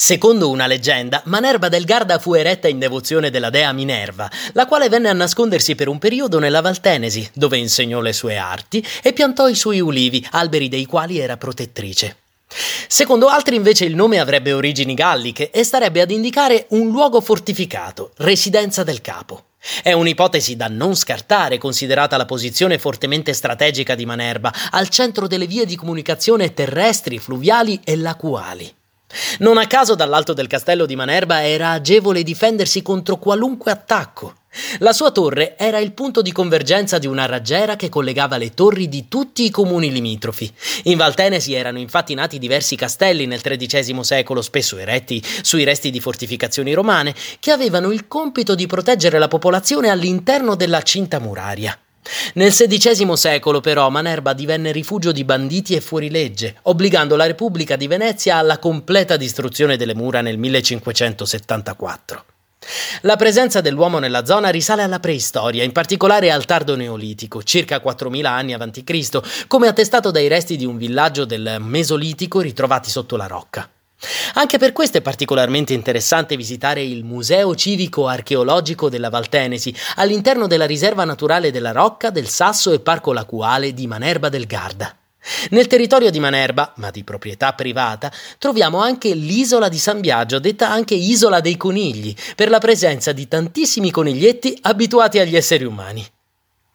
Secondo una leggenda, Manerba del Garda fu eretta in devozione della dea Minerva, la quale venne a nascondersi per un periodo nella Valtenesi, dove insegnò le sue arti e piantò i suoi ulivi, alberi dei quali era protettrice. Secondo altri invece il nome avrebbe origini galliche e starebbe ad indicare un luogo fortificato, residenza del capo. È un'ipotesi da non scartare, considerata la posizione fortemente strategica di Manerba, al centro delle vie di comunicazione terrestri, fluviali e lacuali. Non a caso dall'alto del castello di Manerba era agevole difendersi contro qualunque attacco. La sua torre era il punto di convergenza di una raggiera che collegava le torri di tutti i comuni limitrofi. In Valtenesi erano infatti nati diversi castelli nel XIII secolo, spesso eretti sui resti di fortificazioni romane, che avevano il compito di proteggere la popolazione all'interno della cinta muraria. Nel XVI secolo, però, Manerba divenne rifugio di banditi e fuorilegge, obbligando la Repubblica di Venezia alla completa distruzione delle mura nel 1574. La presenza dell'uomo nella zona risale alla preistoria, in particolare al tardo neolitico, circa 4000 anni a.C., come attestato dai resti di un villaggio del Mesolitico ritrovati sotto la rocca. Anche per questo è particolarmente interessante visitare il Museo Civico Archeologico della Valtenesi, all'interno della riserva naturale della Rocca, del Sasso e Parco Lacuale di Manerba del Garda. Nel territorio di Manerba, ma di proprietà privata, troviamo anche l'isola di San Biagio, detta anche Isola dei Conigli, per la presenza di tantissimi coniglietti abituati agli esseri umani.